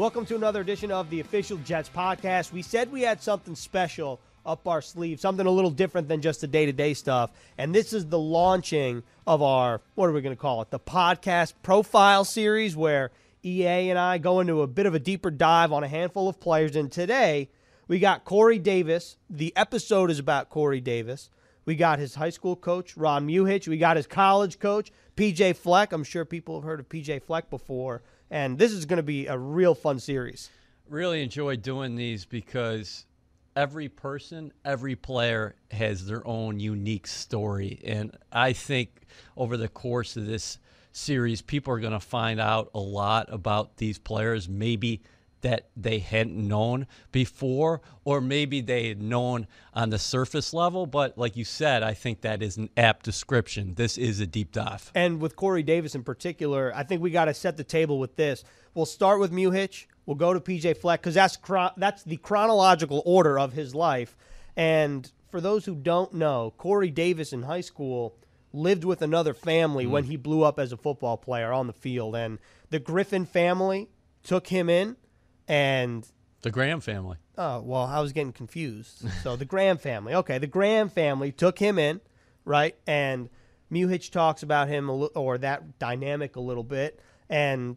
Welcome to another edition of the official Jets podcast. We said we had something special up our sleeve, something a little different than just the day to day stuff. And this is the launching of our, what are we going to call it? The podcast profile series where EA and I go into a bit of a deeper dive on a handful of players. And today we got Corey Davis. The episode is about Corey Davis. We got his high school coach, Ron Muhitch. We got his college coach, PJ Fleck. I'm sure people have heard of PJ Fleck before and this is going to be a real fun series. Really enjoy doing these because every person, every player has their own unique story. And I think over the course of this series, people are going to find out a lot about these players, maybe that they hadn't known before, or maybe they had known on the surface level. But like you said, I think that is an apt description. This is a deep dive. And with Corey Davis in particular, I think we got to set the table with this. We'll start with Muhitch. We'll go to PJ Fleck because that's that's the chronological order of his life. And for those who don't know, Corey Davis in high school lived with another family mm. when he blew up as a football player on the field, and the Griffin family took him in and the Graham family. Oh well, I was getting confused. So the Graham family. Okay, the Graham family took him in, right? And Muhitch talks about him or that dynamic a little bit. And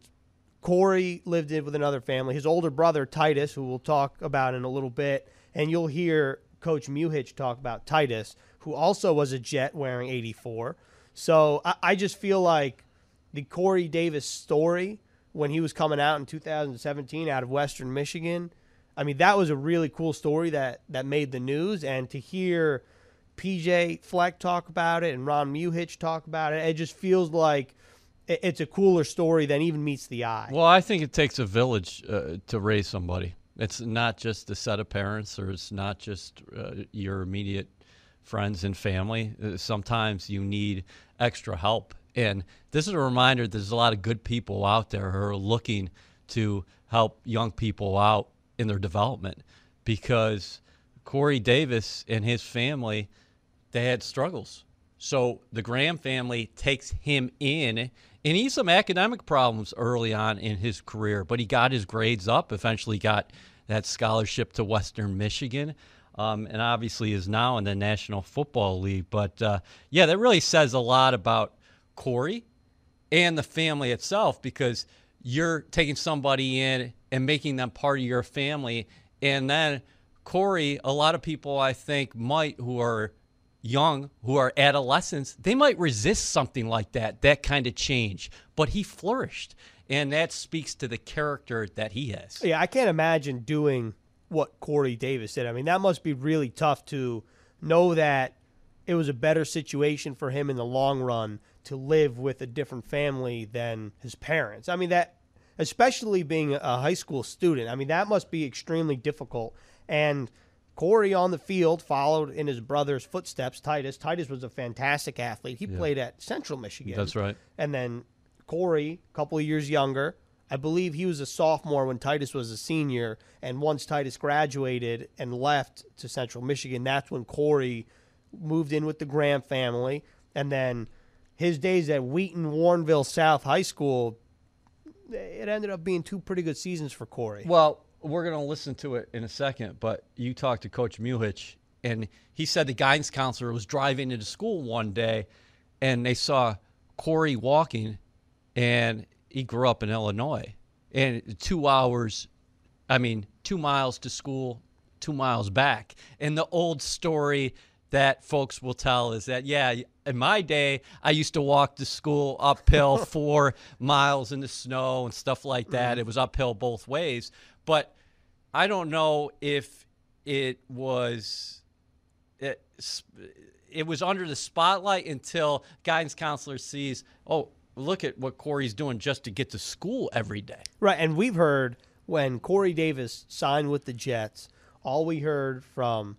Corey lived in with another family. His older brother Titus, who we'll talk about in a little bit, and you'll hear Coach Muhitch talk about Titus, who also was a Jet wearing 84. So I, I just feel like the Corey Davis story when he was coming out in 2017 out of Western Michigan. I mean, that was a really cool story that that made the news, and to hear PJ Fleck talk about it and Ron Muhitch talk about it, it just feels like it's a cooler story than even meets the eye. Well, I think it takes a village uh, to raise somebody. It's not just a set of parents, or it's not just uh, your immediate friends and family. Uh, sometimes you need extra help and this is a reminder there's a lot of good people out there who are looking to help young people out in their development because Corey Davis and his family, they had struggles. So the Graham family takes him in, and he had some academic problems early on in his career, but he got his grades up, eventually got that scholarship to Western Michigan. Um, and obviously is now in the National Football League. But uh, yeah, that really says a lot about Corey and the family itself because you're taking somebody in and making them part of your family. And then Corey, a lot of people I think might who are young, who are adolescents, they might resist something like that, that kind of change. But he flourished. And that speaks to the character that he has. Yeah, I can't imagine doing what Corey Davis did. I mean, that must be really tough to know that it was a better situation for him in the long run to live with a different family than his parents. I mean that especially being a high school student. I mean that must be extremely difficult. And Corey on the field followed in his brother's footsteps. Titus. Titus was a fantastic athlete. He yeah. played at Central Michigan. That's right. And then Corey, a couple of years younger, I believe he was a sophomore when Titus was a senior. And once Titus graduated and left to Central Michigan, that's when Corey moved in with the Graham family. And then his days at Wheaton Warrenville South High School, it ended up being two pretty good seasons for Corey. Well, we're going to listen to it in a second, but you talked to Coach Muhitch, and he said the guidance counselor was driving into school one day, and they saw Corey walking, and he grew up in Illinois, and two hours, I mean, two miles to school, two miles back, and the old story that folks will tell is that yeah in my day i used to walk to school uphill four miles in the snow and stuff like that. Mm-hmm. it was uphill both ways. But i don't know if it was it, it was under the spotlight until guidance counselor sees oh look at what corey's doing just to get to school every day. Right and we've heard when corey davis signed with the jets all we heard from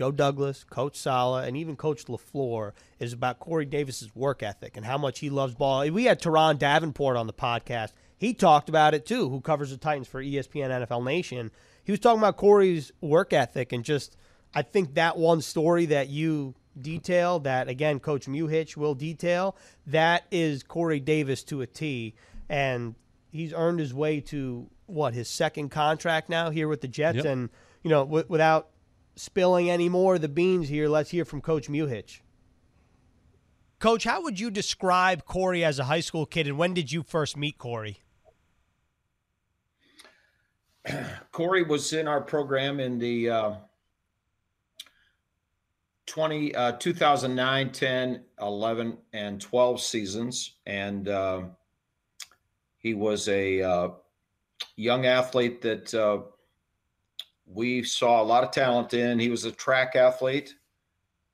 Joe Douglas, Coach Saleh, and even Coach LaFleur is about Corey Davis's work ethic and how much he loves ball. We had Turron Davenport on the podcast. He talked about it too, who covers the Titans for ESPN NFL Nation. He was talking about Corey's work ethic and just I think that one story that you detail that again Coach Muhitch will detail, that is Corey Davis to a T. And he's earned his way to what his second contract now here with the Jets, Yep. and you know, w- without spilling any more of the beans here, let's hear from Coach Muhitch. Coach, how would you describe Corey as a high school kid, and when did you first meet Corey? Corey was in our program in the uh, 20, uh, 2009, 10, 11, and 12 seasons. And uh, he was a uh, young athlete that uh, we saw a lot of talent in. He was a track athlete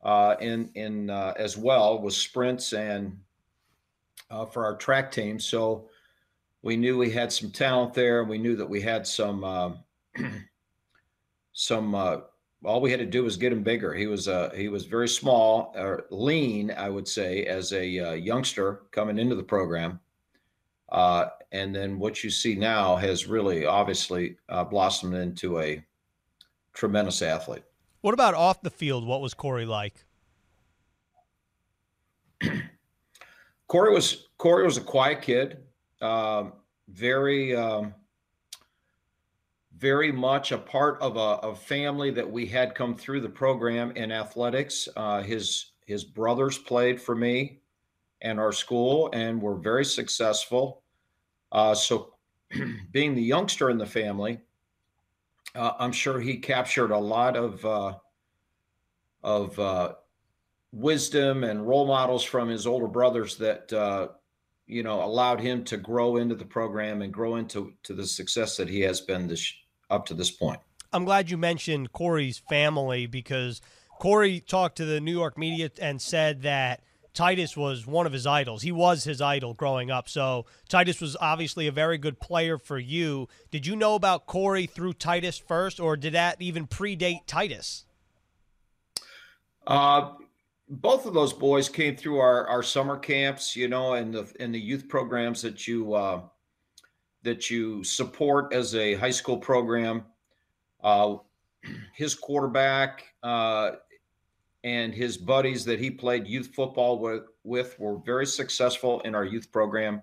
uh, in, in uh, as well, with sprints and uh, for our track team. So we knew we had some talent there. We knew that we had some uh, some. Uh, all we had to do was get him bigger. He was uh, he was very small or lean, I would say, as a uh, youngster coming into the program. And then what you see now has really obviously blossomed into a tremendous athlete. What about off the field? What was Corey like? Corey was Corey was a quiet kid, um, very um, very much a part of a, a family that we had come through the program in athletics. Uh, his his brothers played for me and our school and were very successful. Uh, so, being the youngster in the family, uh, I'm sure he captured a lot of uh, of uh, wisdom and role models from his older brothers that uh, you know allowed him to grow into the program and grow into to the success that he has been this up to this point. I'm glad you mentioned Corey's family because Corey talked to the New York media and said that Titus was one of his idols. He was his idol growing up. So Titus was obviously a very good player for you. Did you know about Corey through Titus first, or did that even predate Titus? Uh, both of those boys came through our, our summer camps, you know, and the and the youth programs that you uh, that you support as a high school program. Uh, his quarterback uh, and his buddies that he played youth football with, with were very successful in our youth program,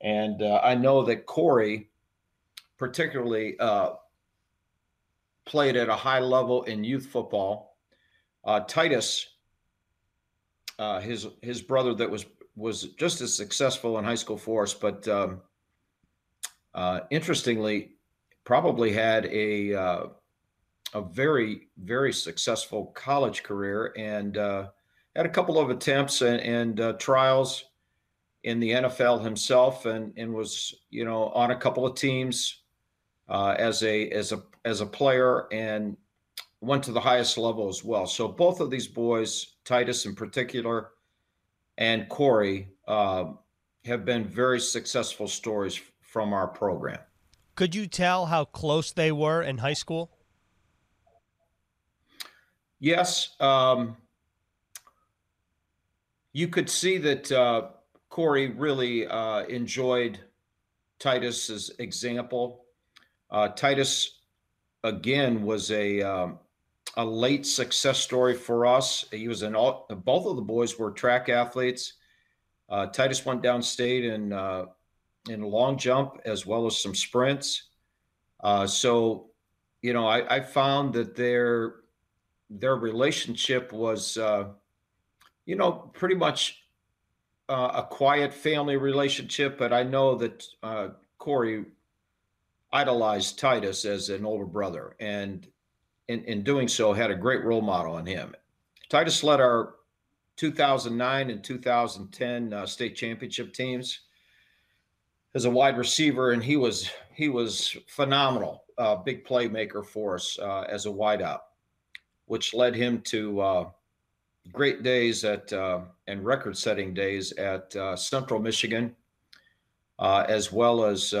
and uh, I know that Corey, particularly, uh, played at a high level in youth football. Uh, Titus uh, his his brother that was was just as successful in high school for us, but um, uh, interestingly, probably had a uh, a very very successful college career and uh, had a couple of attempts and, and uh, trials in the NFL himself, and and was you know on a couple of teams uh, as a as a as a player and went to the highest level as well. So both of these boys, Titus in particular, and Corey, uh, have been very successful stories from our program. Could you tell how close they were in high school? Yes, um, you could see that uh, Corey really uh, enjoyed Titus's example. Uh, Titus, again, was a um, a late success story for us. He was an all. Both of the boys were track athletes. Uh, Titus went downstate in uh, in long jump as well as some sprints. Uh, so, you know, I, I found that their their relationship was, uh, you know, pretty much uh, a quiet family relationship. But I know that uh, Corey idolized Titus as an older brother, and in, in doing so, had a great role model in him. Titus led our 2009 and 2010 uh, state championship teams as a wide receiver, and he was he was phenomenal, uh, big playmaker for us uh, as a wideout, which led him to uh, great days at uh, and record-setting days at uh, Central Michigan, uh, as well as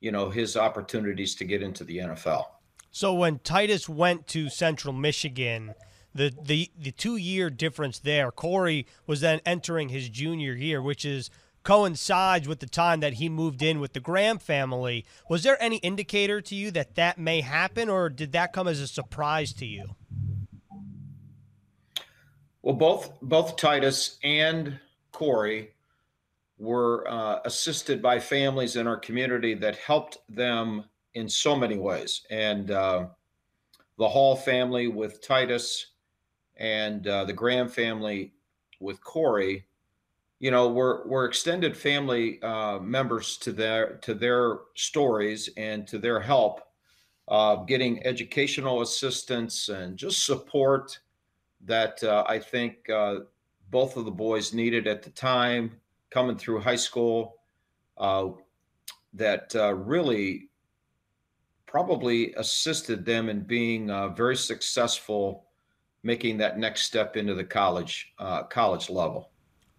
you know his opportunities to get into the NFL. So when Titus went to Central Michigan, the the the two year difference there, Corey was then entering his junior year, which is coincides with the time that he moved in with the Graham family. Was there any indicator to you that that may happen, or did that come as a surprise to you? Well, both both Titus and Corey were uh, assisted by families in our community that helped them in so many ways. And uh, the Hall family with Titus and uh, the Graham family with Corey, you know, we're, we're extended family uh, members to their to their stories and to their help, uh, getting educational assistance and just support that uh, I think both of the boys needed at the time coming through high school uh, that uh, really probably assisted them in being uh, very successful making that next step into the college uh, college level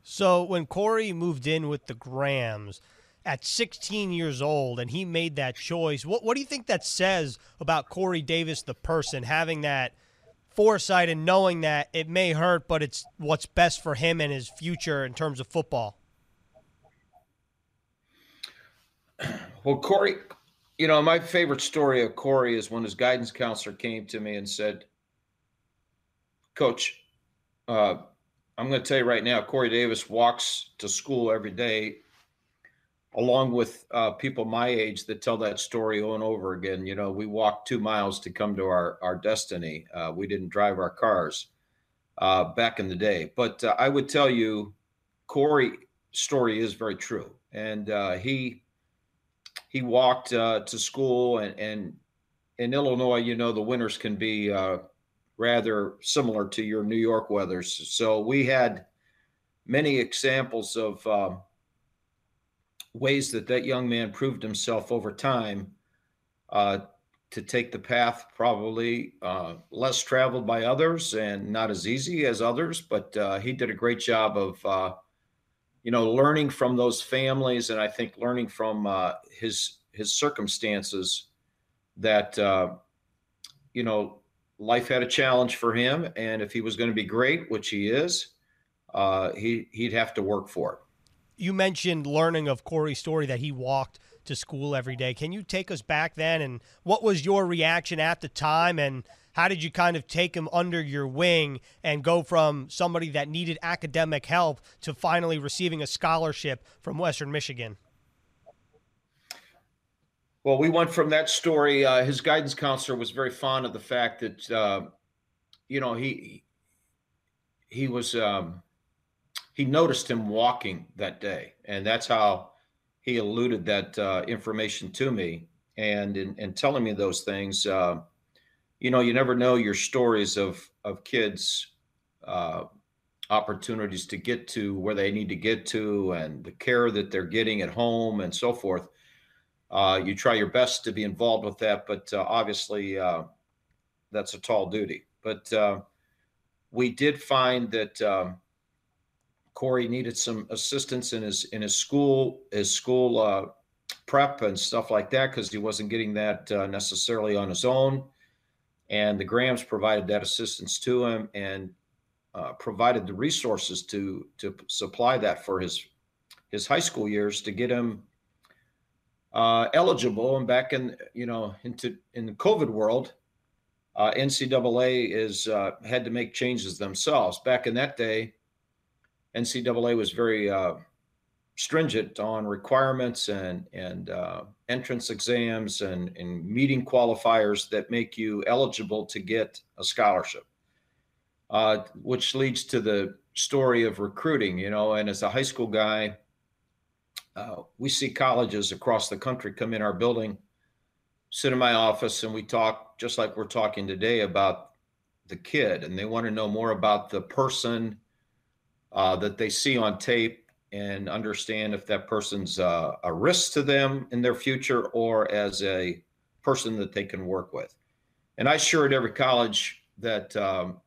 so when corey moved in with the grahams at 16 years old and he made that choice what, what do you think that says about corey davis the person having that foresight and knowing that it may hurt but it's what's best for him and his future in terms of football? Well, Corey, you know, my favorite story of Corey is when his guidance counselor came to me and said, Coach, uh, I'm going to tell you right now, Corey Davis walks to school every day, along with uh, people my age that tell that story over and over again. You know, we walked two miles to come to our, our destiny. Uh, we didn't drive our cars uh, back in the day. But uh, I would tell you, Corey story is very true. And uh, he he walked uh, to school and, and in Illinois, you know, the winters can be rather similar to your New York weathers. So we had many examples of um, ways that that young man proved himself over time uh, to take the path probably uh, less traveled by others and not as easy as others, but uh, he did a great job of uh, you know, learning from those families, and I think learning from uh, his his circumstances that uh, you know life had a challenge for him, and if he was going to be great, which he is, uh, he he'd have to work for it. You mentioned learning of Corey's story that he walked to school every day. Can you take us back then, and what was your reaction at the time, and how did you kind of take him under your wing and go from somebody that needed academic help to finally receiving a scholarship from Western Michigan? Well, we went from that story. Uh, his guidance counselor was very fond of the fact that, uh, you know, he he was um, he noticed him walking that day, and that's how he alluded that uh, information to me. And in, in telling me those things, uh, you know, you never know your stories of of kids uh, opportunities to get to where they need to get to and the care that they're getting at home and so forth. Uh, you try your best to be involved with that, but uh, obviously uh, that's a tall duty. But uh, we did find that um, Corey needed some assistance in his in his school his school uh, prep and stuff like that because he wasn't getting that necessarily on his own and the Grahams provided that assistance to him and uh, provided the resources to to supply that for his his high school years to get him uh, eligible. And back in you know into in the COVID world, uh, NCAA is uh, had to make changes themselves. Back in that day, NCAA was very uh, stringent on requirements and and uh, entrance exams and, and meeting qualifiers that make you eligible to get a scholarship, uh, which leads to the story of recruiting. You know, and as a high school guy, uh, we see colleges across the country come in our building, sit in my office, and we talk just like we're talking today about the kid, and they want to know more about the person uh, that they see on tape and understand if that person's uh, a risk to them in their future or as a person that they can work with. And I sure at every college that um,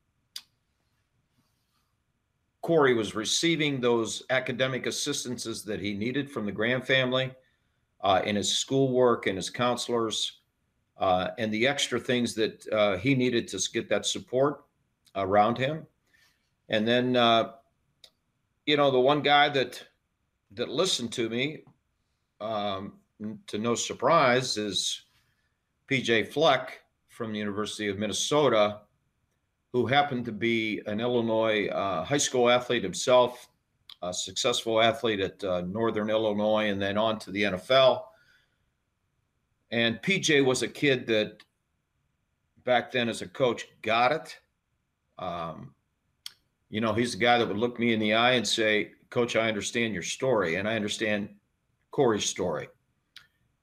Corey was receiving those academic assistances that he needed from the Graham family uh, in his schoolwork and his counselors uh, and the extra things that uh, he needed to get that support around him. And then uh, you know, the one guy that that listened to me, um, to no surprise, is PJ Fleck from the University of Minnesota, who happened to be an Illinois uh, high school athlete himself, a successful athlete at uh, Northern Illinois, and then on to the NFL. And PJ was a kid that back then as a coach got it. Um, you know, he's the guy that would look me in the eye and say, Coach, I understand your story and I understand Corey's story.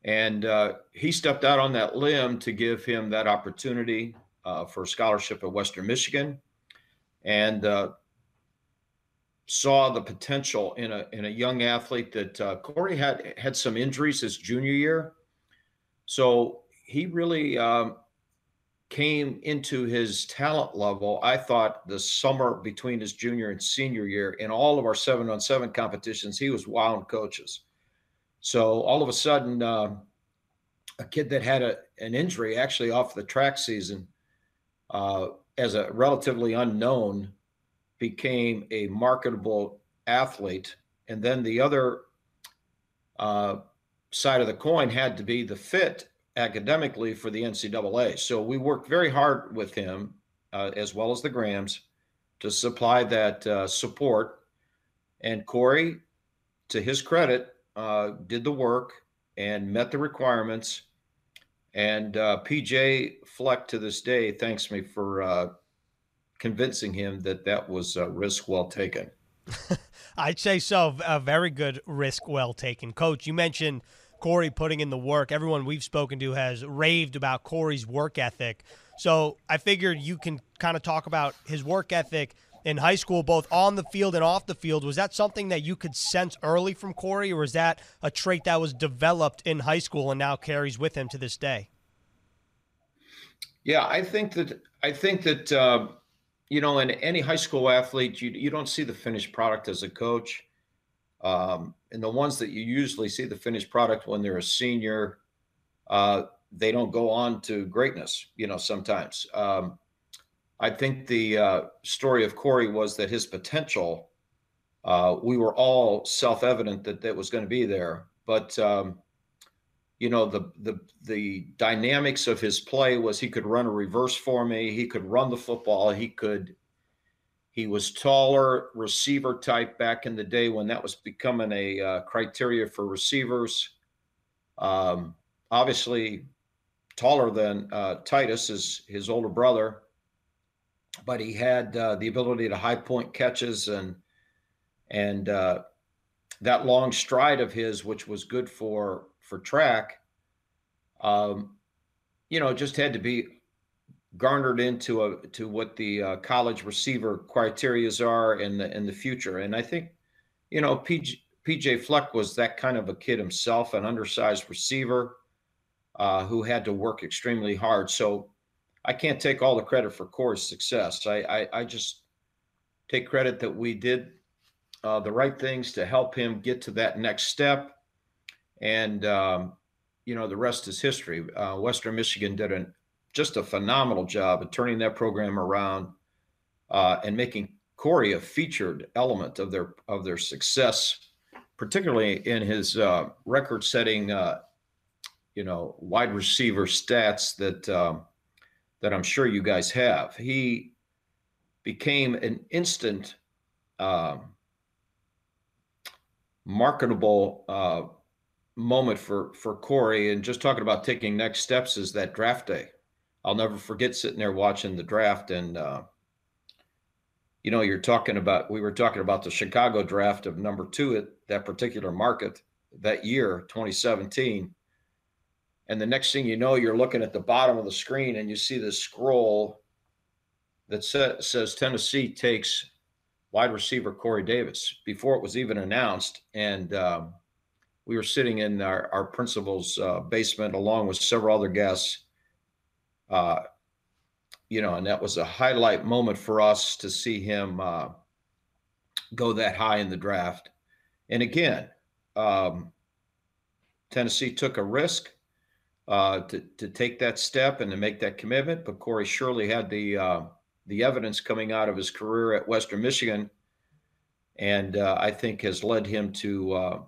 And uh, he stepped out on that limb to give him that opportunity uh, for a scholarship at Western Michigan and uh, saw the potential in a, in a young athlete that uh, Corey had had some injuries his junior year. So he really um, came into his talent level, I thought the summer between his junior and senior year in all of our seven on seven competitions, he was wowing coaches. So all of a sudden, uh, a kid that had a, an injury actually off the track season uh, as a relatively unknown became a marketable athlete. And then the other uh, side of the coin had to be the fit academically for the NCAA. So we worked very hard with him, uh, as well as the Grahams, to supply that uh, support. And Corey, to his credit, uh, did the work and met the requirements. And uh, PJ Fleck to this day thanks me for uh, convincing him that that was a risk well taken. I'd say so. A very good risk well taken. Coach, you mentioned Corey putting in the work. Everyone we've spoken to has raved about Corey's work ethic. So I figured you can kind of talk about his work ethic in high school, both on the field and off the field. Was that something that you could sense early from Corey, or is that a trait that was developed in high school and now carries with him to this day? Yeah, I think that I think that uh, you know, in any high school athlete, you you don't see the finished product as a coach. Um, and the ones that you usually see the finished product when they're a senior, uh, they don't go on to greatness, you know, sometimes. Um, I think the uh, story of Corey was that his potential, uh, we were all self evident that that was going to be there. But, um, you know, the, the, the dynamics of his play was he could run a reverse for me, he could run the football, he could he was taller, receiver type back in the day when that was becoming a uh, criteria for receivers. Um, obviously, taller than uh, Titus, is his older brother, but he had uh, the ability to high point catches and and uh, that long stride of his, which was good for for track. Um, you know, just had to be garnered into a to what the uh, college receiver criterias are in the in the future. And I think, you know, PJ, PJ Fleck was that kind of a kid himself, an undersized receiver uh, who had to work extremely hard. So I can't take all the credit for Corey's success. I I, I just take credit that we did uh, the right things to help him get to that next step. And um, you know, the rest is history. Uh, Western Michigan did an just a phenomenal job of turning that program around uh, and making Corey a featured element of their of their success, particularly in his uh, record-setting, uh, you know, wide receiver stats that um, that I'm sure you guys have. He became an instant um, marketable uh, moment for for Corey. And just talking about taking next steps is that draft day. I'll never forget sitting there watching the draft and uh, you know you're talking about we were talking about the Chicago draft of number 2 at that particular market that year 2017 and the next thing you know you're looking at the bottom of the screen and you see this scroll that sa- says Tennessee takes wide receiver Corey Davis before it was even announced and um, we were sitting in our, our principal's uh, basement along with several other guests uh, you know, and that was a highlight moment for us to see him uh, go that high in the draft. And again, um, Tennessee took a risk uh, to to take that step and to make that commitment. But Corey surely had the uh, the evidence coming out of his career at Western Michigan, and uh, I think has led him to, uh,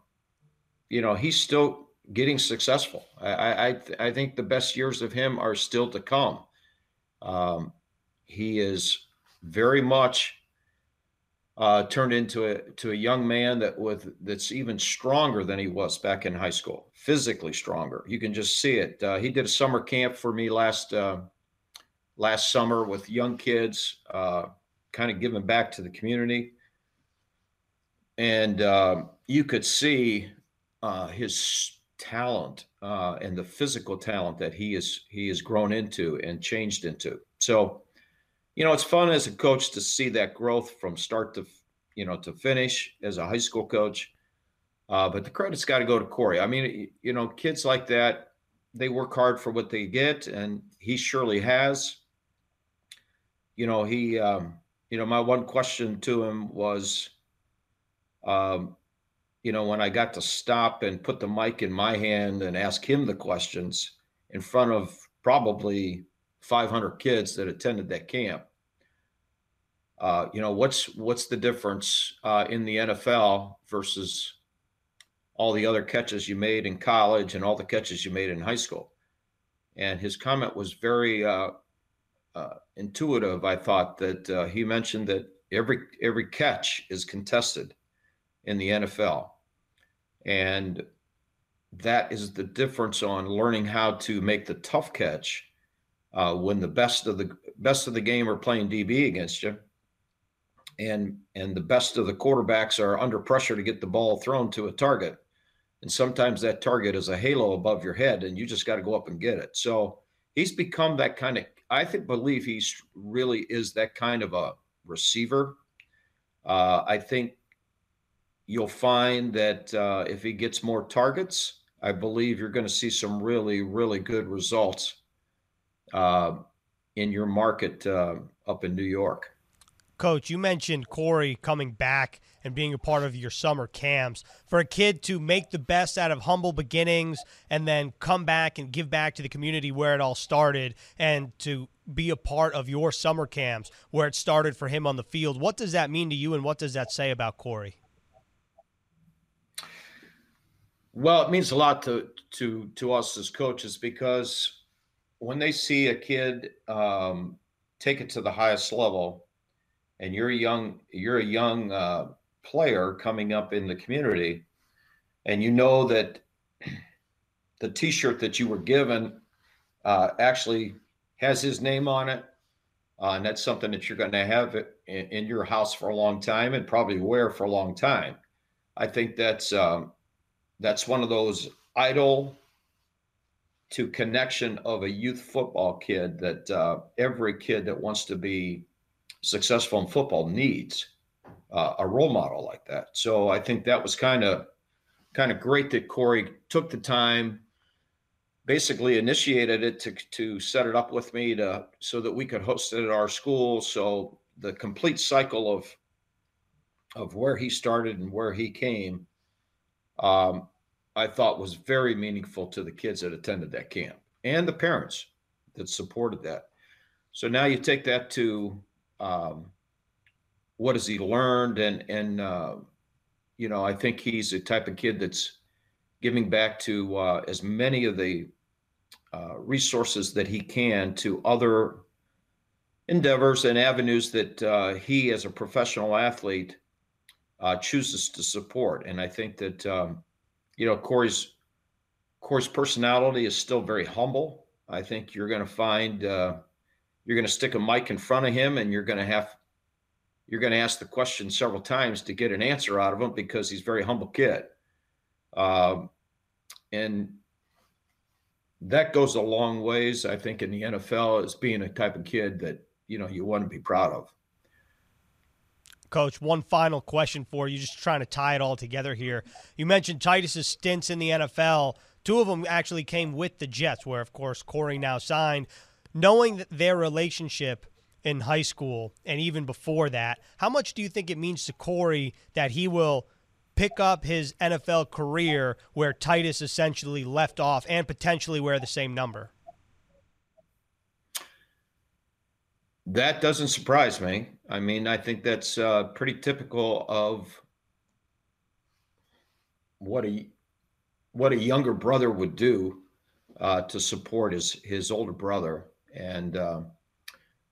you know, he's still getting successful. I, I, I think the best years of him are still to come. Um, he is very much uh, turned into a to a young man that with that's even stronger than he was back in high school, physically stronger. You can just see it. Uh, he did a summer camp for me last uh, last summer with young kids, uh, kind of giving back to the community, and uh, you could see uh, his talent and the physical talent that he is he has grown into and changed into. So you know, it's fun as a coach to see that growth from start to, you know, to finish as a high school coach. Uh, but the credit's got to go to Corey. I mean, you know, kids like that, they work hard for what they get, and he surely has. You know, he, um, you know, my one question to him was, um, you know, when I got to stop and put the mic in my hand and ask him the questions in front of probably 500 kids that attended that camp. Uh, you know, what's what's the difference uh, in the NFL versus all the other catches you made in college and all the catches you made in high school? And his comment was very uh, uh intuitive. I thought that uh, he mentioned that every every catch is contested in the NFL, and that is the difference on learning how to make the tough catch uh, when the best of the best of the game are playing DB against you, and and the best of the quarterbacks are under pressure to get the ball thrown to a target, and sometimes that target is a halo above your head, and you just got to go up and get it. So he's become that kind of. I think believe he's really is that kind of a receiver. Uh, I think you'll find that uh, if he gets more targets, I believe you're going to see some really, really good results uh, in your market uh, up in New York. Coach, you mentioned Corey coming back and being a part of your summer camps. For a kid to make the best out of humble beginnings and then come back and give back to the community where it all started and to be a part of your summer camps where it started for him on the field, what does that mean to you and what does that say about Corey? Well, it means a lot to to to us as coaches because when they see a kid um, take it to the highest level, and you're a young you're a young uh, player coming up in the community, and you know that the T-shirt that you were given uh, actually has his name on it, uh, and that's something that you're going to have in, in, your house for a long time and probably wear for a long time. I think that's um, that's one of those idol to connection of a youth football kid that uh, every kid that wants to be successful in football needs uh, a role model like that. So I think that was kind of kind of great that Corey took the time, basically initiated it to to set it up with me to so that we could host it at our school. So the complete cycle of of where he started and where he came um, I thought was very meaningful to the kids that attended that camp and the parents that supported that. So now you take that to um, what has he learned, and and uh, you know I think he's the type of kid that's giving back to uh, as many of the uh, resources that he can to other endeavors and avenues that uh, he, as a professional athlete, uh, chooses to support. And I think that um, you know, Corey's Corey's personality is still very humble. I think you're going to find uh, you're going to stick a mic in front of him, and you're going to have you're going to ask the question several times to get an answer out of him because he's a very humble kid, uh, and that goes a long ways. I think in the NFL as being a type of kid that you know you want to be proud of. Coach, one final question for you, just trying to tie it all together here. You mentioned Titus's stints in the NFL. Two of them actually came with the Jets, where, of course, Corey now signed. Knowing that their relationship in high school and even before that, how much do you think it means to Corey that he will pick up his NFL career where Titus essentially left off and potentially wear the same number? That doesn't surprise me. I mean, I think that's uh, pretty typical of what a what a younger brother would do uh, to support his his older brother. And uh,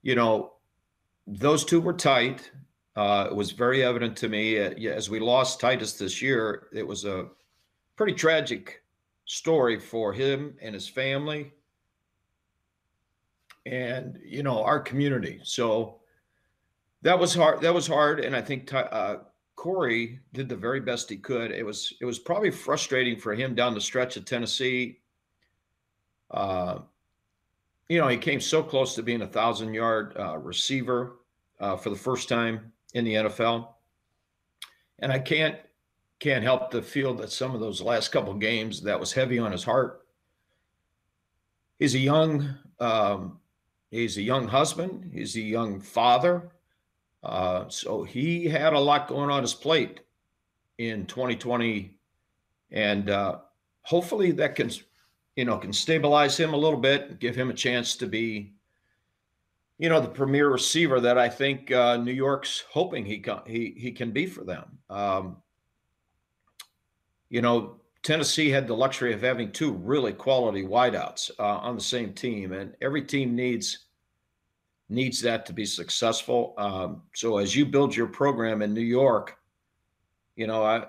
you know, those two were tight. Uh, it was very evident to me uh, as we lost Titus this year. It was a pretty tragic story for him and his family, and you know our community. So that was hard. That was hard, and I think uh, Corey did the very best he could. It was it was probably frustrating for him down the stretch of Tennessee. Uh, you know, he came so close to being a thousand yard uh, receiver uh, for the first time in the NFL, and I can't can't help to feel that some of those last couple games that was heavy on his heart. He's a young um, he's a young husband. He's a young father. Uh, so he had a lot going on his plate in 2020, and uh, hopefully that can, you know, can stabilize him a little bit, give him a chance to be, you know, the premier receiver that I think uh, New York's hoping he can he he can be for them. Um, you know, Tennessee had the luxury of having two really quality wideouts uh, on the same team, and every team needs needs that to be successful. Um, so as you build your program in New York, you know, I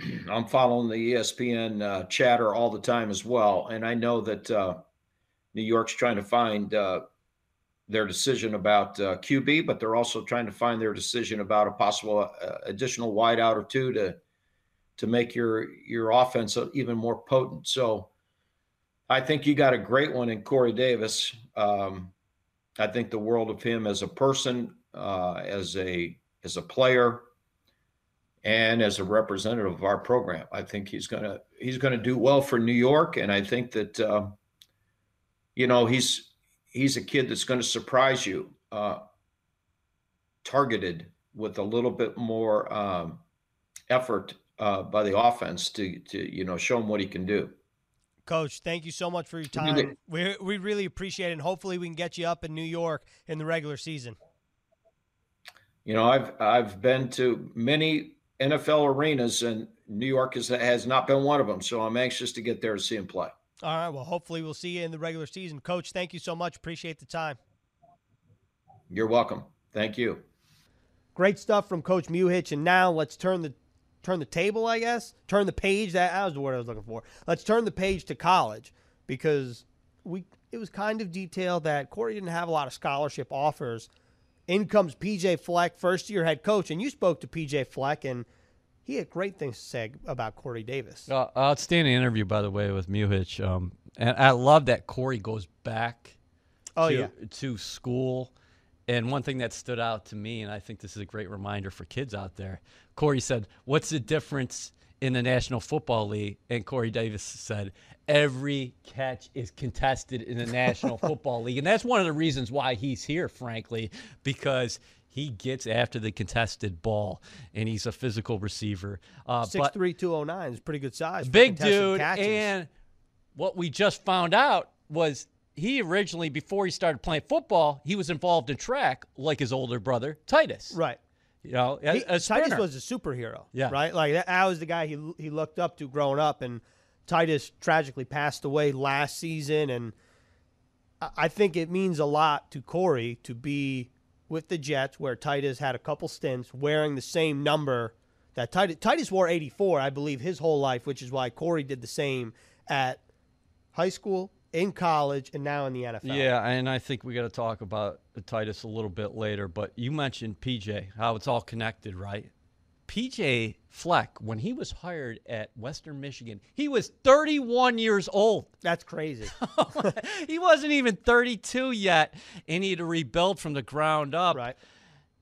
I'm following the ESPN uh, chatter all the time as well, and I know that uh, New York's trying to find uh, their decision about uh, QB, but they're also trying to find their decision about a possible uh, additional wideout or two to to make your your offense even more potent. So I think you got a great one in Corey Davis. Um, I think the world of him as a person, uh, as a as a player, and as a representative of our program. I think he's gonna he's gonna do well for New York, and I think that uh, you know he's he's a kid that's going to surprise you, uh, targeted with a little bit more um, effort uh, by the offense to to you know show him what he can do. Coach, thank you so much for your time. We, we really appreciate it. And hopefully, we can get you up in New York in the regular season. You know, I've I've been to many NFL arenas, and New York is, has not been one of them. So I'm anxious to get there to see him play. All right. Well, hopefully, we'll see you in the regular season. Coach, thank you so much. Appreciate the time. You're welcome. Thank you. Great stuff from Coach Muhitch. And now let's turn the turn the table, I guess. Turn the page. That, that was the word I was looking for. Let's turn the page to college because we it was kind of detailed that Corey didn't have a lot of scholarship offers. In comes PJ Fleck, first year head coach, and you spoke to PJ Fleck, and he had great things to say about Corey Davis. Uh, outstanding interview, by the way, with Muhitch. Um, and I love that Corey goes back oh, to, yeah. to school. And one thing that stood out to me, and I think this is a great reminder for kids out there, Corey said, What's the difference in the National Football League? And Corey Davis said, Every catch is contested in the National Football League. And that's one of the reasons why he's here, frankly, because he gets after the contested ball and he's a physical receiver. Uh, 6'3, is pretty good size. Big dude. Catches. And what we just found out was he originally, before he started playing football, he was involved in track like his older brother, Titus. Right. You know, he, Titus was a superhero. Yeah. Right. Like that, that was the guy he he looked up to growing up, and Titus tragically passed away last season, and I think it means a lot to Corey to be with the Jets, where Titus had a couple stints wearing the same number that Titus, Titus wore 84, I believe, his whole life, which is why Corey did the same at high school in college and now in the NFL. Yeah, and I think we got to talk about Titus a little bit later. But you mentioned PJ, how it's all connected, right? PJ Fleck, when he was hired at Western Michigan, he was 31 years old. That's crazy. he wasn't even 32 yet, and he had to rebuild from the ground up. Right.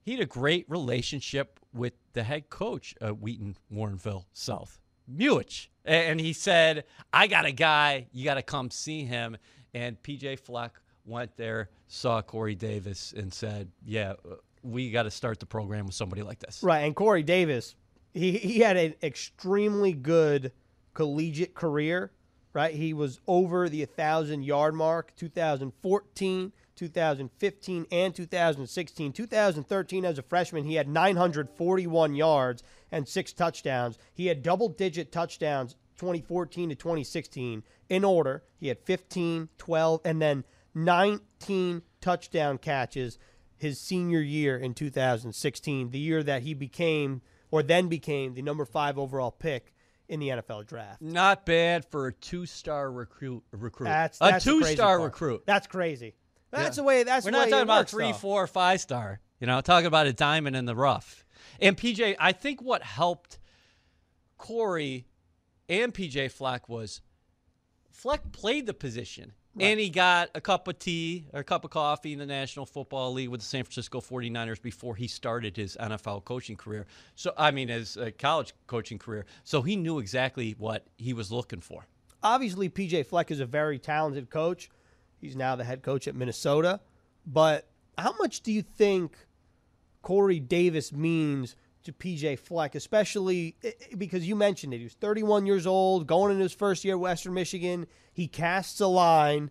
He had a great relationship with the head coach at Wheaton Warrenville South. Muhitch. And he said, I got a guy, you got to come see him. And PJ Fleck went there, saw Corey Davis, and said, Yeah, we got to start the program with somebody like this. Right. And Corey Davis, he, he had an extremely good collegiate career, right? He was over the 1,000 yard mark 2014. 2015 and 2016. 2013, as a freshman, he had 941 yards and six touchdowns. He had double digit touchdowns 2014 to 2016 in order. He had 15, 12, and then 19 touchdown catches his senior year in 2016, the year that he became or then became the number five overall pick in the NFL draft. Not bad for a two-star recruit. Recruit. That's, that's a two-star recruit. That's crazy. That's yeah. the way. That's we're not talking about three, though. four, five star. You know, talking about a diamond in the rough. And PJ, I think what helped Corey and PJ Fleck was Fleck played the position. Right. And he got a cup of tea or a cup of coffee in the National Football League with the San Francisco 49ers before he started his NFL coaching career. So, I mean, his uh, college coaching career. So he knew exactly what he was looking for. Obviously, PJ Fleck is a very talented coach. He's now the head coach at Minnesota. But how much do you think Corey Davis means to PJ Fleck, especially eh, eh, because you mentioned it. He was 31 years old, going in his first year at Western Michigan. He casts a line,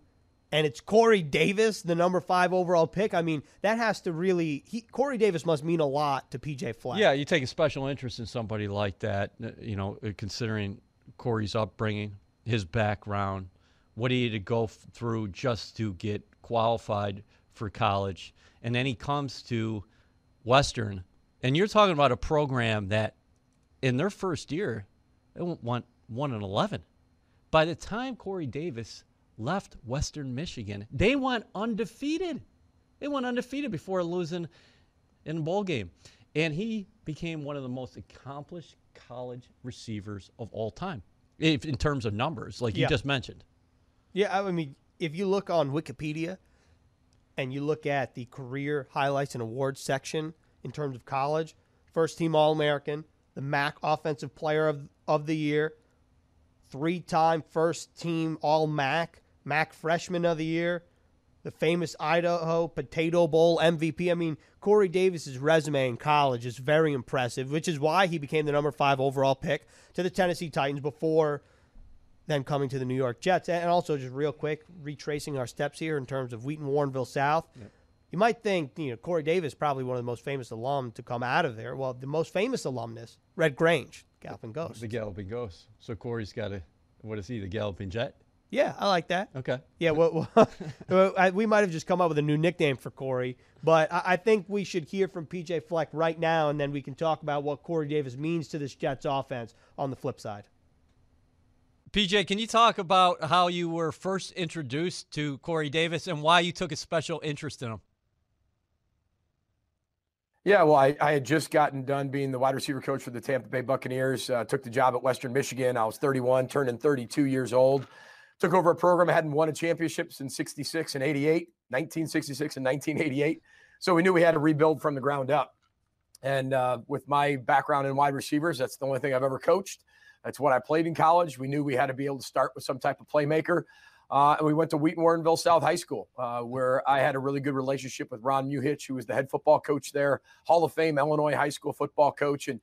and it's Corey Davis, the number five overall pick. I mean, that has to really. He, Corey Davis must mean a lot to PJ Fleck. Yeah, you take a special interest in somebody like that, uh, you know, considering Corey's upbringing, his background, what he had to go through just to get qualified for college. And then he comes to Western and you're talking about a program that in their first year, they went 1 and 11. By the time Corey Davis left Western Michigan, they went undefeated. They went undefeated before losing in a bowl game. And he became one of the most accomplished college receivers of all time if, in terms of numbers, like yeah. you just mentioned. Yeah, I mean, if you look on Wikipedia and you look at the career highlights and awards section – in terms of college. First team All American, the MAC Offensive Player of, of the Year, three time first team All MAC, MAC Freshman of the Year, the famous Idaho Potato Bowl MVP. I mean, Corey Davis's resume in college is very impressive, which is why he became the number five overall pick to the Tennessee Titans before then coming to the New York Jets. And also, just real quick, retracing our steps here in terms of Wheaton Warrenville South. Yep. You might think, you know, Corey Davis probably one of the most famous alum to come out of there. Well, the most famous alumnus, Red Grange, Galloping Ghost. The Galloping Ghost. So Corey's got a, what is he, the Galloping Jet? Yeah, I like that. Okay. Yeah, well, well we might have just come up with a new nickname for Corey, but I, I think we should hear from PJ Fleck right now, and then we can talk about what Corey Davis means to this Jets offense on the flip side. PJ, can you talk about how you were first introduced to Corey Davis and why you took a special interest in him? Yeah, well, I, I, had just gotten done being the wide receiver coach for the Tampa Bay Buccaneers. Uh, took the job at Western Michigan. I was 31, turning 32 years old. Took over a program I hadn't won a championship since 66 and 88, 1966 and 1988. So we knew we had to rebuild from the ground up. And uh, with my background in wide receivers, that's the only thing I've ever coached. That's what I played in college. We knew we had to be able to start with some type of playmaker. Uh, and we went to Wheaton Warrenville South High School, uh, where I had a really good relationship with Ron Muhitch, who was the head football coach there, Hall of Fame Illinois high school football coach. And,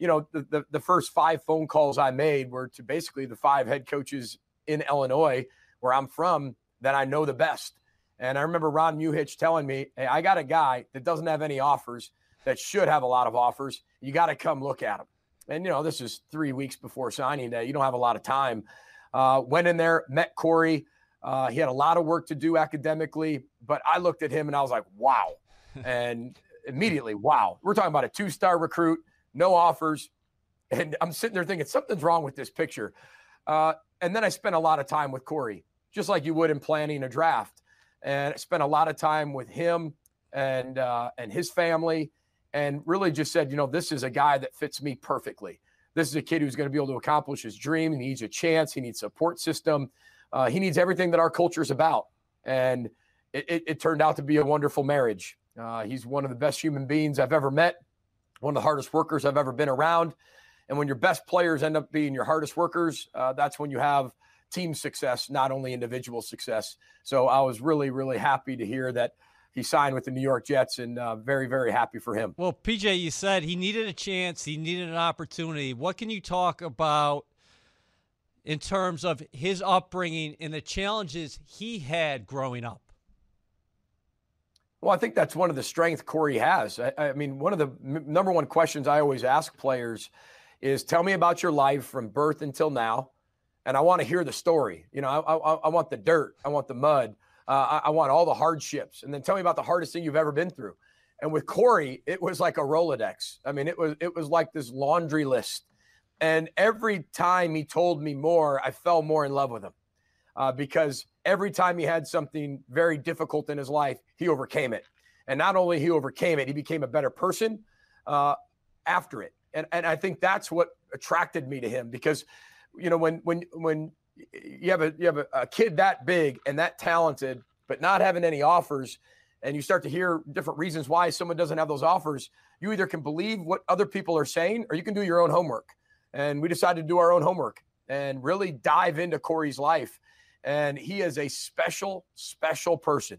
you know, the, the, the first five phone calls I made were to basically the five head coaches in Illinois, where I'm from, that I know the best. And I remember Ron Muhitch telling me, hey, I got a guy that doesn't have any offers that should have a lot of offers. You got to come look at him. And, you know, this is three weeks before signing day. You don't have a lot of time. Uh, went in there, met Corey. Uh, he had a lot of work to do academically, but I looked at him and I was like, wow. and immediately, wow. We're talking about a two star recruit, no offers. And I'm sitting there thinking, something's wrong with this picture. Uh, and then I spent a lot of time with Corey, just like you would in planning a draft. And I spent a lot of time with him and uh, and his family, and really just said, you know, this is a guy that fits me perfectly. This is a kid who's going to be able to accomplish his dream. He needs a chance. He needs a support system. Uh, he needs everything that our culture is about. And it, it, it, turned out to be a wonderful marriage. Uh, he's one of the best human beings I've ever met, one of the hardest workers I've ever been around. And when your best players end up being your hardest workers, uh, that's when you have team success, not only individual success. So I was really, really happy to hear that he signed with the New York Jets, and uh, very, very happy for him. Well, PJ, you said he needed a chance, he needed an opportunity. What can you talk about in terms of his upbringing and the challenges he had growing up? Well, I think that's one of the strengths Corey has. I, I mean, one of the m- number one questions I always ask players is, "Tell me about your life from birth until now," and I want to hear the story. You know, I, I, I want the dirt, I want the mud. Uh, I, I want all the hardships. And then tell me about the hardest thing you've ever been through. And with Corey, it was like a Rolodex. I mean, it was it was like this laundry list. And every time he told me more, I fell more in love with him uh, because every time he had something very difficult in his life, he overcame it. And not only he overcame it, he became a better person uh, after it. And and I think that's what attracted me to him because, you know, when when when you have a you have a, a kid that big and that talented, but not having any offers, and you start to hear different reasons why someone doesn't have those offers, you either can believe what other people are saying or you can do your own homework. And we decided to do our own homework and really dive into Corey's life. And he is a special, special person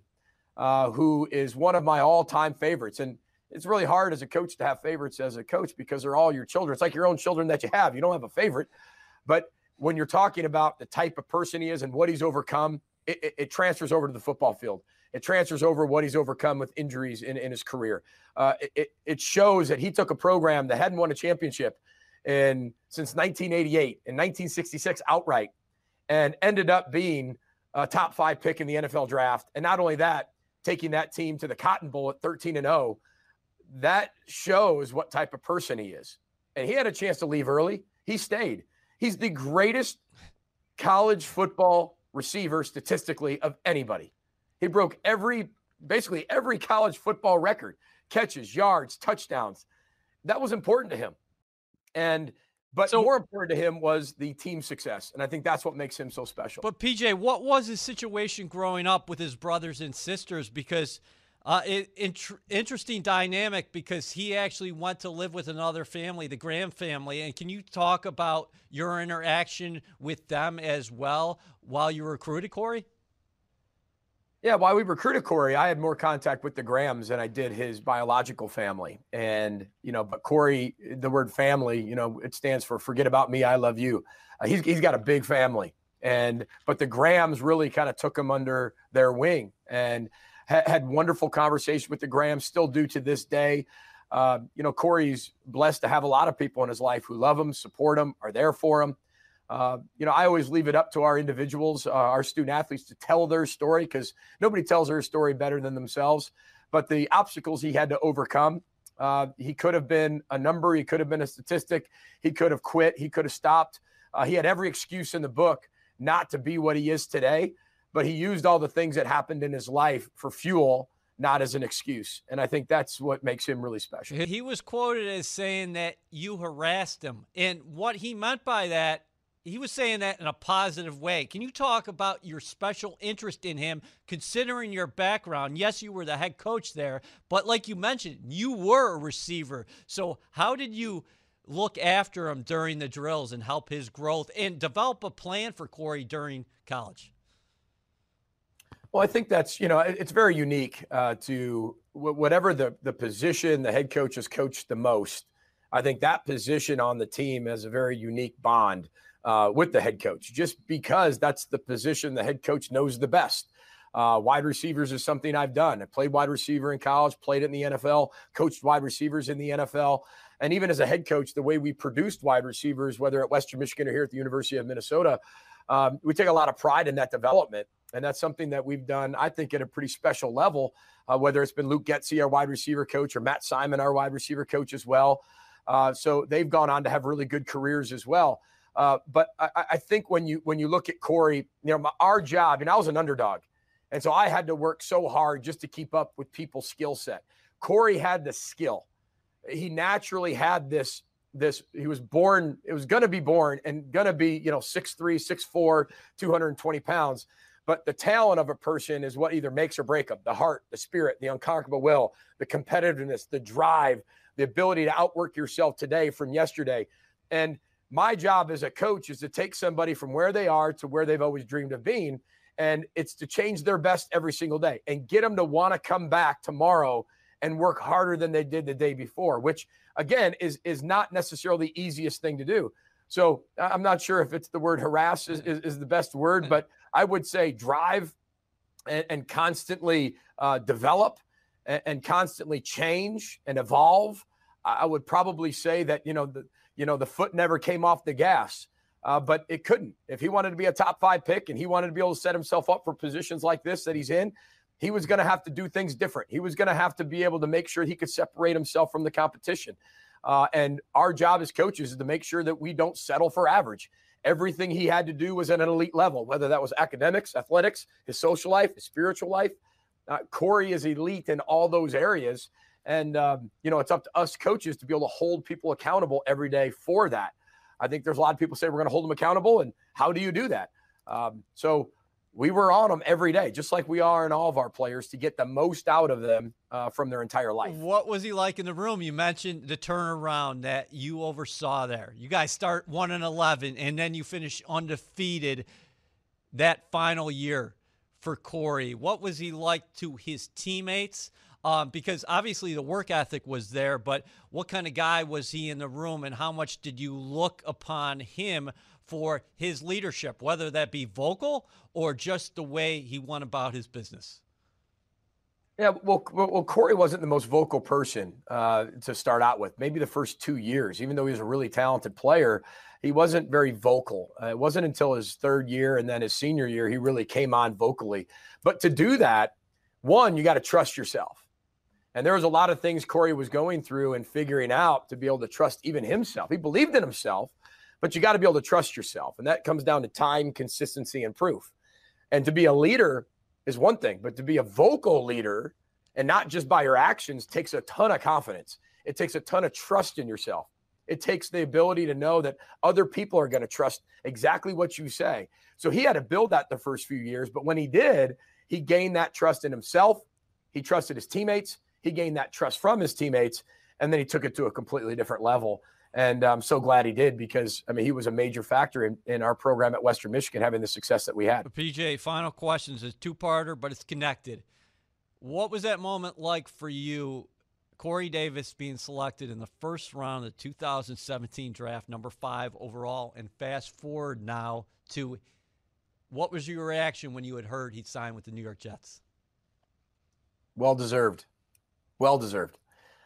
uh, who is one of my all time favorites. And it's really hard as a coach to have favorites as a coach because they're all your children. It's like your own children that you have. You don't have a favorite. But when you're talking about the type of person he is and what he's overcome, it, it, it transfers over to the football field. It transfers over what he's overcome with injuries in, in his career. Uh, it, it shows that he took a program that hadn't won a championship in since 1988 and 1966 outright, and ended up being a top five pick in the NFL draft. And not only that, taking that team to the Cotton Bowl at 13 and 0. That shows what type of person he is. And he had a chance to leave early. He stayed. He's the greatest college football receiver statistically of anybody. He broke every, basically every college football record catches, yards, touchdowns. That was important to him. And, but so, more important to him was the team success. And I think that's what makes him so special. But PJ, what was his situation growing up with his brothers and sisters? Because uh, it, int- interesting dynamic because he actually went to live with another family, the Graham family. And can you talk about your interaction with them as well while you recruited Corey? Yeah, while we recruited Corey, I had more contact with the Grahams than I did his biological family. And, you know, but Corey, the word family, you know, it stands for forget about me, I love you. Uh, he's, he's got a big family. And, but the Grahams really kind of took him under their wing. And, had wonderful conversation with the Grahams, still do to this day. Uh, you know, Corey's blessed to have a lot of people in his life who love him, support him, are there for him. Uh, you know, I always leave it up to our individuals, uh, our student athletes to tell their story because nobody tells their story better than themselves. But the obstacles he had to overcome, uh, he could have been a number, he could have been a statistic, he could have quit, he could have stopped. Uh, he had every excuse in the book not to be what he is today but he used all the things that happened in his life for fuel not as an excuse. And I think that's what makes him really special. He was quoted as saying that you harassed him. And what he meant by that, he was saying that in a positive way. Can you talk about your special interest in him, considering your background? Yes, you were the head coach there, but like you mentioned, you were a receiver. So, how did you look after him during the drills and help his growth and develop a plan for Corey during college? Well, I think that's you know it's very unique uh, to whatever the the position the head coach has coached the most. I think that position on the team has a very unique bond uh, with the head coach, just because that's the position the head coach knows the best. Uh, wide receivers is something I've done. I played wide receiver in college, played in the NFL, coached wide receivers in the NFL. And even as a head coach, the way we produced wide receivers, whether at Western Michigan or here at the University of Minnesota, um, we take a lot of pride in that development. And that's something that we've done, I think, at a pretty special level, uh, whether it's been Luke Getsy, our wide receiver coach, or Matt Simon, our wide receiver coach as well. Uh, so they've gone on to have really good careers as well. Uh, but I, I, think when you when you look at Corey, you know, my, our job, and I was an underdog, and so I had to work so hard just to keep up with people's skill set. Corey had the skill; he naturally had this this he was born it was going to be born and going to be you know 6'3 6'4 220 pounds but the talent of a person is what either makes or breaks them the heart the spirit the unconquerable will the competitiveness the drive the ability to outwork yourself today from yesterday and my job as a coach is to take somebody from where they are to where they've always dreamed of being and it's to change their best every single day and get them to want to come back tomorrow and work harder than they did the day before, which again is is not necessarily the easiest thing to do. So I'm not sure if it's the word harass is, is, is the best word, but I would say drive and, and constantly uh, develop and, and, constantly change and evolve. I would probably say that you know the you know the foot never came off the gas. uh, but it couldn't. If he wanted to be a top five pick and he wanted to be able to set himself up for positions like this that he's in, he was going to have to do things different. He was going to have to be able to make sure he could separate himself from the competition. Uh, and our job as coaches is to make sure that we don't settle for average. Everything he had to do was at an elite level, whether that was academics, athletics, his social life, his spiritual life. Uh, Corey is elite in all those areas. And, um, you know, it's up to us coaches to be able to hold people accountable every day for that. I think there's a lot of people say we're going to hold them accountable. And how do you do that? Um, so we were on them every day, just like we are in all of our players to get the most out of them uh, from their entire life. What was he like in the room? You mentioned the turnaround that you oversaw there. You guys start 1 and 11, and then you finish undefeated that final year for Corey. What was he like to his teammates? Um, because obviously the work ethic was there, but what kind of guy was he in the room, and how much did you look upon him for his leadership, whether that be vocal or just the way he went about his business? Yeah, well, well, Corey wasn't the most vocal person uh, to start out with. Maybe the first two years, even though he was a really talented player, he wasn't very vocal. Uh, it wasn't until his third year and then his senior year he really came on vocally. But to do that, one, you got to trust yourself. And there was a lot of things Corey was going through and figuring out to be able to trust even himself. He believed in himself, but you got to be able to trust yourself. And that comes down to time, consistency, and proof. And to be a leader is one thing, but to be a vocal leader and not just by your actions takes a ton of confidence. It takes a ton of trust in yourself. It takes the ability to know that other people are going to trust exactly what you say. So he had to build that the first few years. But when he did, he gained that trust in himself. He trusted his teammates he gained that trust from his teammates, and then he took it to a completely different level. And I'm so glad he did because I mean he was a major factor in, in our program at Western Michigan having the success that we had. PJ, final questions is two parter, but it's connected. What was that moment like for you, Corey Davis being selected in the first round of the 2017 draft, number five overall, and fast forward now to what was your reaction when you had heard he'd signed with the New York Jets? Well deserved well deserved.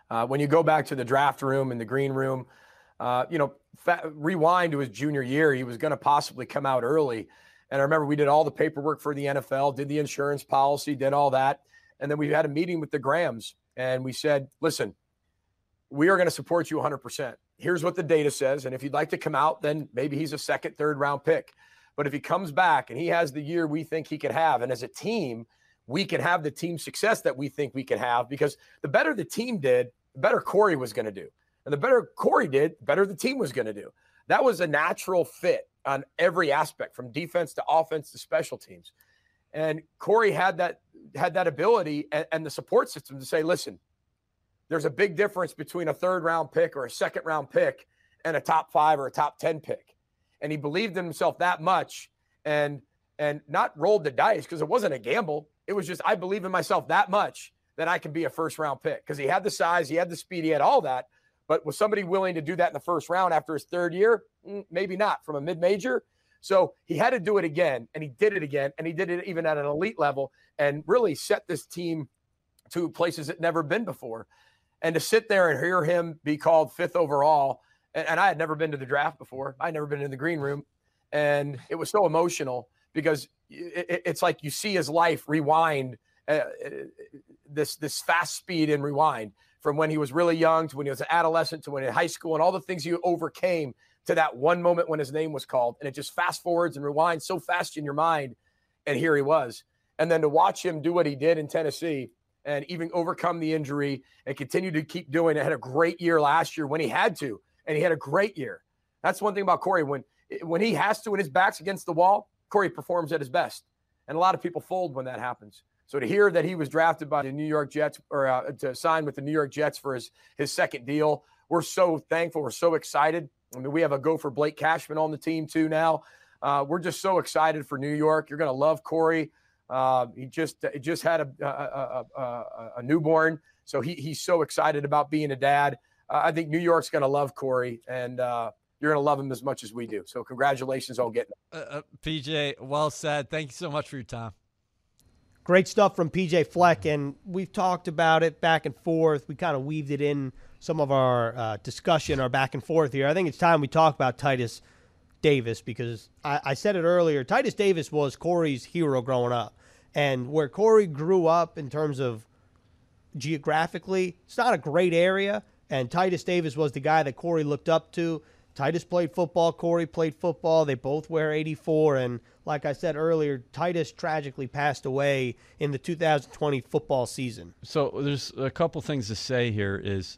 Uh, when you go back to the draft room and the green room, uh, you know, fa- rewind to his junior year, he was going to possibly come out early. And I remember we did all the paperwork for the NFL, did the insurance policy, did all that. And then we had a meeting with the Grahams and we said, listen, we are going to support you 100%. Here's what the data says. And if you'd like to come out, then maybe he's a second, third round pick. But if he comes back and he has the year we think he could have, and as a team, we can have the team success that we think we can have because the better the team did, the better Corey was going to do. And the better Corey did, the better the team was going to do. That was a natural fit on every aspect from defense to offense to special teams. And Corey had that had that ability and, and the support system to say, listen, there's a big difference between a third round pick or a second round pick and a top five or a top 10 pick. And he believed in himself that much and and not rolled the dice because it wasn't a gamble. It was just I believe in myself that much that I can be a first round pick because he had the size, he had the speed, he had all that. But was somebody willing to do that in the first round after his third year? Mm, maybe not from a mid major. So he had to do it again, and he did it again, and he did it even at an elite level, and really set this team to places it never been before. And to sit there and hear him be called fifth overall, and, and I had never been to the draft before, I would never been in the green room, and it was so emotional because it, it's like you see his life rewind uh, this this fast speed and rewind from when he was really young to when he was an adolescent to when in high school and all the things you overcame to that one moment when his name was called. And it just fast forwards and rewinds so fast in your mind. And here he was. And then to watch him do what he did in Tennessee and even overcome the injury and continue to keep doing it. Had a great year last year when he had to and he had a great year. That's one thing about Corey. When when he has to when his back's against the wall Corey performs at his best. And a lot of people fold when that happens. So to hear that he was drafted by the New York Jets or uh, to sign with the New York Jets for his his second deal, we're so thankful. We're so excited. I mean, we have a Gopher Blake Cashman on the team too now. Uh, we're just so excited for New York. You're going to love Corey. Uh, he just he just had a, a, a, a, newborn, so he, he's so excited about being a dad. Uh, I think New York's going to love Corey, and uh, you're going to love him as much as we do. So congratulations on getting uh, PJ, well said. Thank you so much for your time. Great stuff from PJ Fleck, and we've talked about it back and forth. We kind of weaved it in some of our uh, discussion, our back and forth here. I think it's time we talk about Titus Davis because I, I said it earlier. Titus Davis was Corey's hero growing up, and where Corey grew up in terms of geographically, it's not a great area. And Titus Davis was the guy that Corey looked up to. Titus played football. Corey played football. They both wear 84. And like I said earlier, Titus tragically passed away in the 2020 football season. So there's a couple things to say here is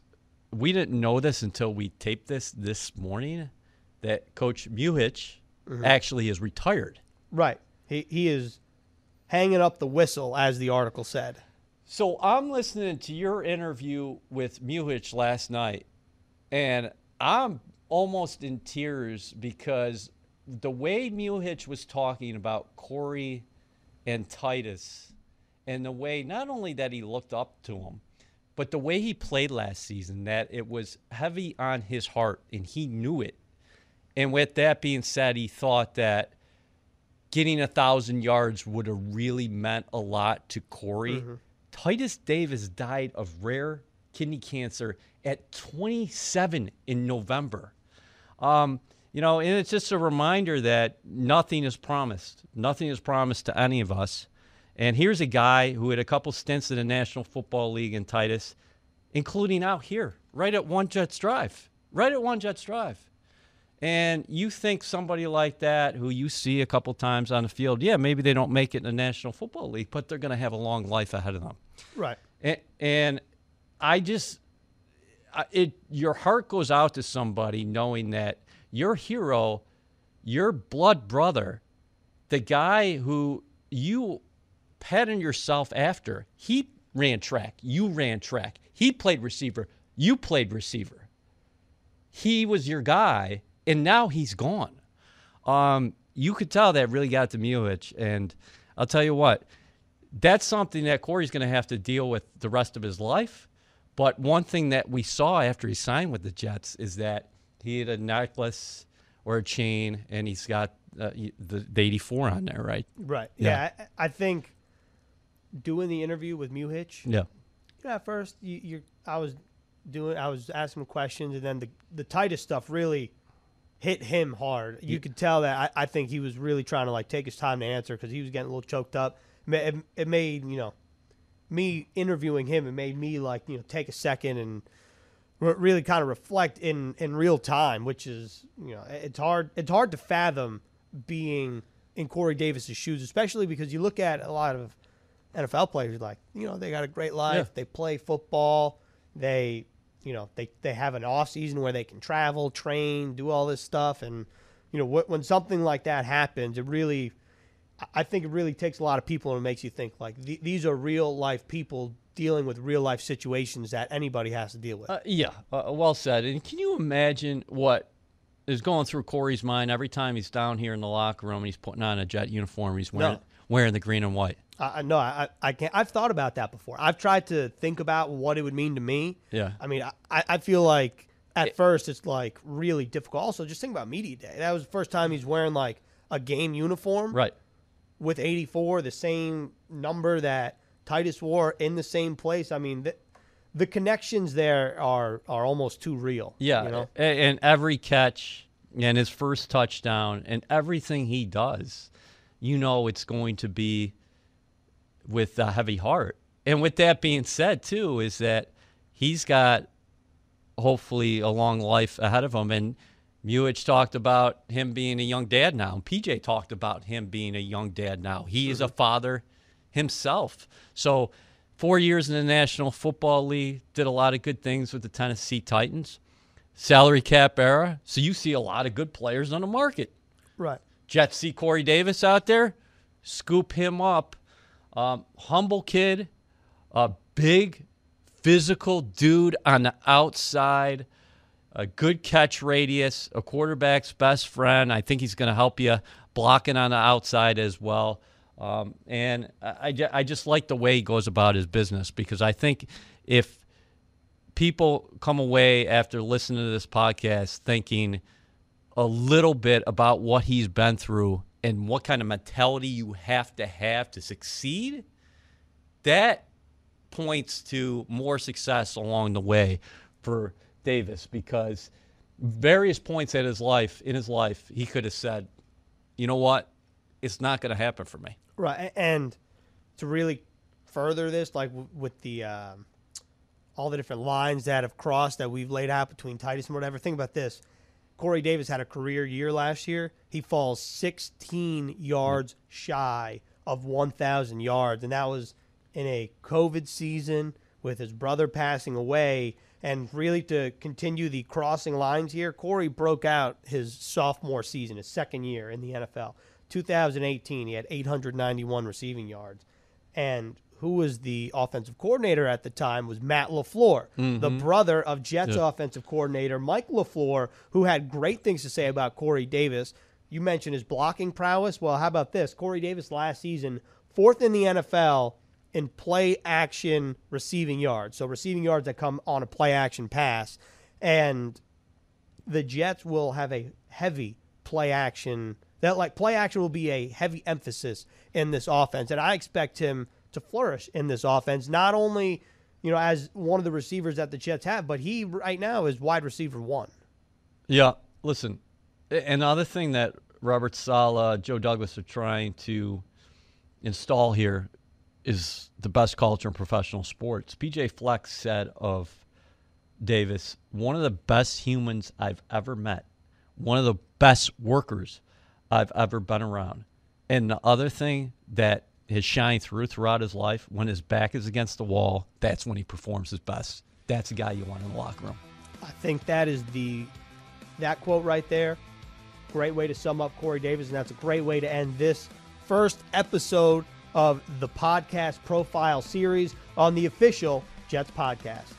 we didn't know this until we taped this this morning that Coach Muhitch Mm-hmm. actually is retired. Right. He, he is hanging up the whistle, as the article said. So I'm listening to your interview with Muhitch last night, and I'm almost in tears because the way Muhitch was talking about Corey and Titus, and the way not only that he looked up to him, but the way he played last season, that it was heavy on his heart, and he knew it. And with that being said, he thought that getting a thousand yards would have really meant a lot to Corey. Titus Davis died of rare kidney cancer at 27 in November. Um, you know, and it's just a reminder that nothing is promised. Nothing is promised to any of us. And here's a guy who had a couple stints in the National Football League in Titus, including out here, right at One Jets Drive, right at One Jets Drive. And you think somebody like that, who you see a couple times on the field, yeah, maybe they don't make it in the National Football League, but they're going to have a long life ahead of them. Right. And, and I just, it your heart goes out to somebody knowing that your hero, your blood brother, the guy who you patterned yourself after, he ran track, you ran track. He played receiver, you played receiver. He was your guy, and now he's gone. Um, you could tell that really got to Muhitch, and I'll tell you what, that's something that Corey's going to have to deal with the rest of his life. But one thing that we saw after he signed with the Jets is that he had a necklace or a chain, and he's got uh, the, the 84 on there, right? Right. Yeah. Yeah. I, I think doing the interview with Muhitch, Yeah. you know, at first you, you I was doing I was asking questions and then the the Titus stuff really hit him hard. You could tell that I, I think he was really trying to like take his time to answer because he was getting a little choked up. It, it, made you know me interviewing him. It made me like you know take a second and really kind of reflect in in real time, which is you know it's hard it's hard to fathom being in Corey Davis's shoes, especially because you look at a lot of NFL players like you know they got a great life, Yeah. they play football, they you know they they have an off season where they can travel, train, do all this stuff, and you know wh- when something like that happens, it really I- I think it really takes a lot of people and it makes you think like th- these are real life people dealing with real life situations that anybody has to deal with. Uh, yeah, uh, well said. And can you imagine what is going through Corey's mind every time he's down here in the locker room and he's putting on a jet uniform? He's wearing No. wearing the green and white. I I- no, I, I can't. I've thought about that before. I've tried to think about what it would mean to me. Yeah. I mean, I, I feel like at first it's like really difficult. Also, just think about media day. That was the first time he's wearing like a game uniform Right. with 84, the same number that Titus wore in the same place. I mean, the, the connections there are are almost too real. Yeah, you know? a- and every catch and his first touchdown and everything he does, you know, it's going to be with a heavy heart. And with that being said, too, is that he's got hopefully a long life ahead of him. And Muhitch talked about him being a young dad now. And PJ talked about him being a young dad now. He is a father himself. So, four years in the National Football League, did a lot of good things with the Tennessee Titans. Salary cap era. So, you see a lot of good players on the market. Right. Jets see Corey Davis out there, scoop him up. Um, humble kid, a big physical dude on the outside, a good catch radius, a quarterback's best friend. I think he's going to help you blocking on the outside as well. Um, and I, I just like the way he goes about his business because I think if people come away after listening to this podcast thinking a little bit about what he's been through and what kind of mentality you have to have to succeed, that points to more success along the way for Davis because various points at his life in his life he could have said, "You know what? It's not going to happen for me." Right, and to really further this, like w- with the um, all the different lines that have crossed that we've laid out between Titus and whatever. Think about this: Corey Davis had a career year last year. He falls 16 yards shy of 1,000 yards, and that was in a COVID season with his brother passing away. And really, to continue the crossing lines here, Corey broke out his sophomore season, his second year in the NFL. 2018, he had 891 receiving yards. And who was the offensive coordinator at the time was Matt LaFleur, the mm-hmm. brother of Jets Yeah. offensive coordinator Mike LaFleur, who had great things to say about Corey Davis. You mentioned his blocking prowess. Well, how about this? Corey Davis last season, fourth in the NFL in play action receiving yards. So receiving yards that come on a play action pass. And the Jets will have a heavy play action. That like play action will be a heavy emphasis in this offense, and I expect him to flourish in this offense. Not only you know as one of the receivers that the Jets have, but he right now is wide receiver one. Yeah, listen. Another thing that Robert Saleh, Joe Douglas are trying to install here is the best culture in professional sports. PJ Fleck said of Davis, one of the best humans I've ever met, one of the best workers I've ever been around. And the other thing that has shined through throughout his life, when his back is against the wall, that's when he performs his best. That's the guy you want in the locker room. I think that is the that quote right there. Great way to sum up Corey Davis, and that's a great way to end this first episode of the podcast profile series on the official Jets podcast.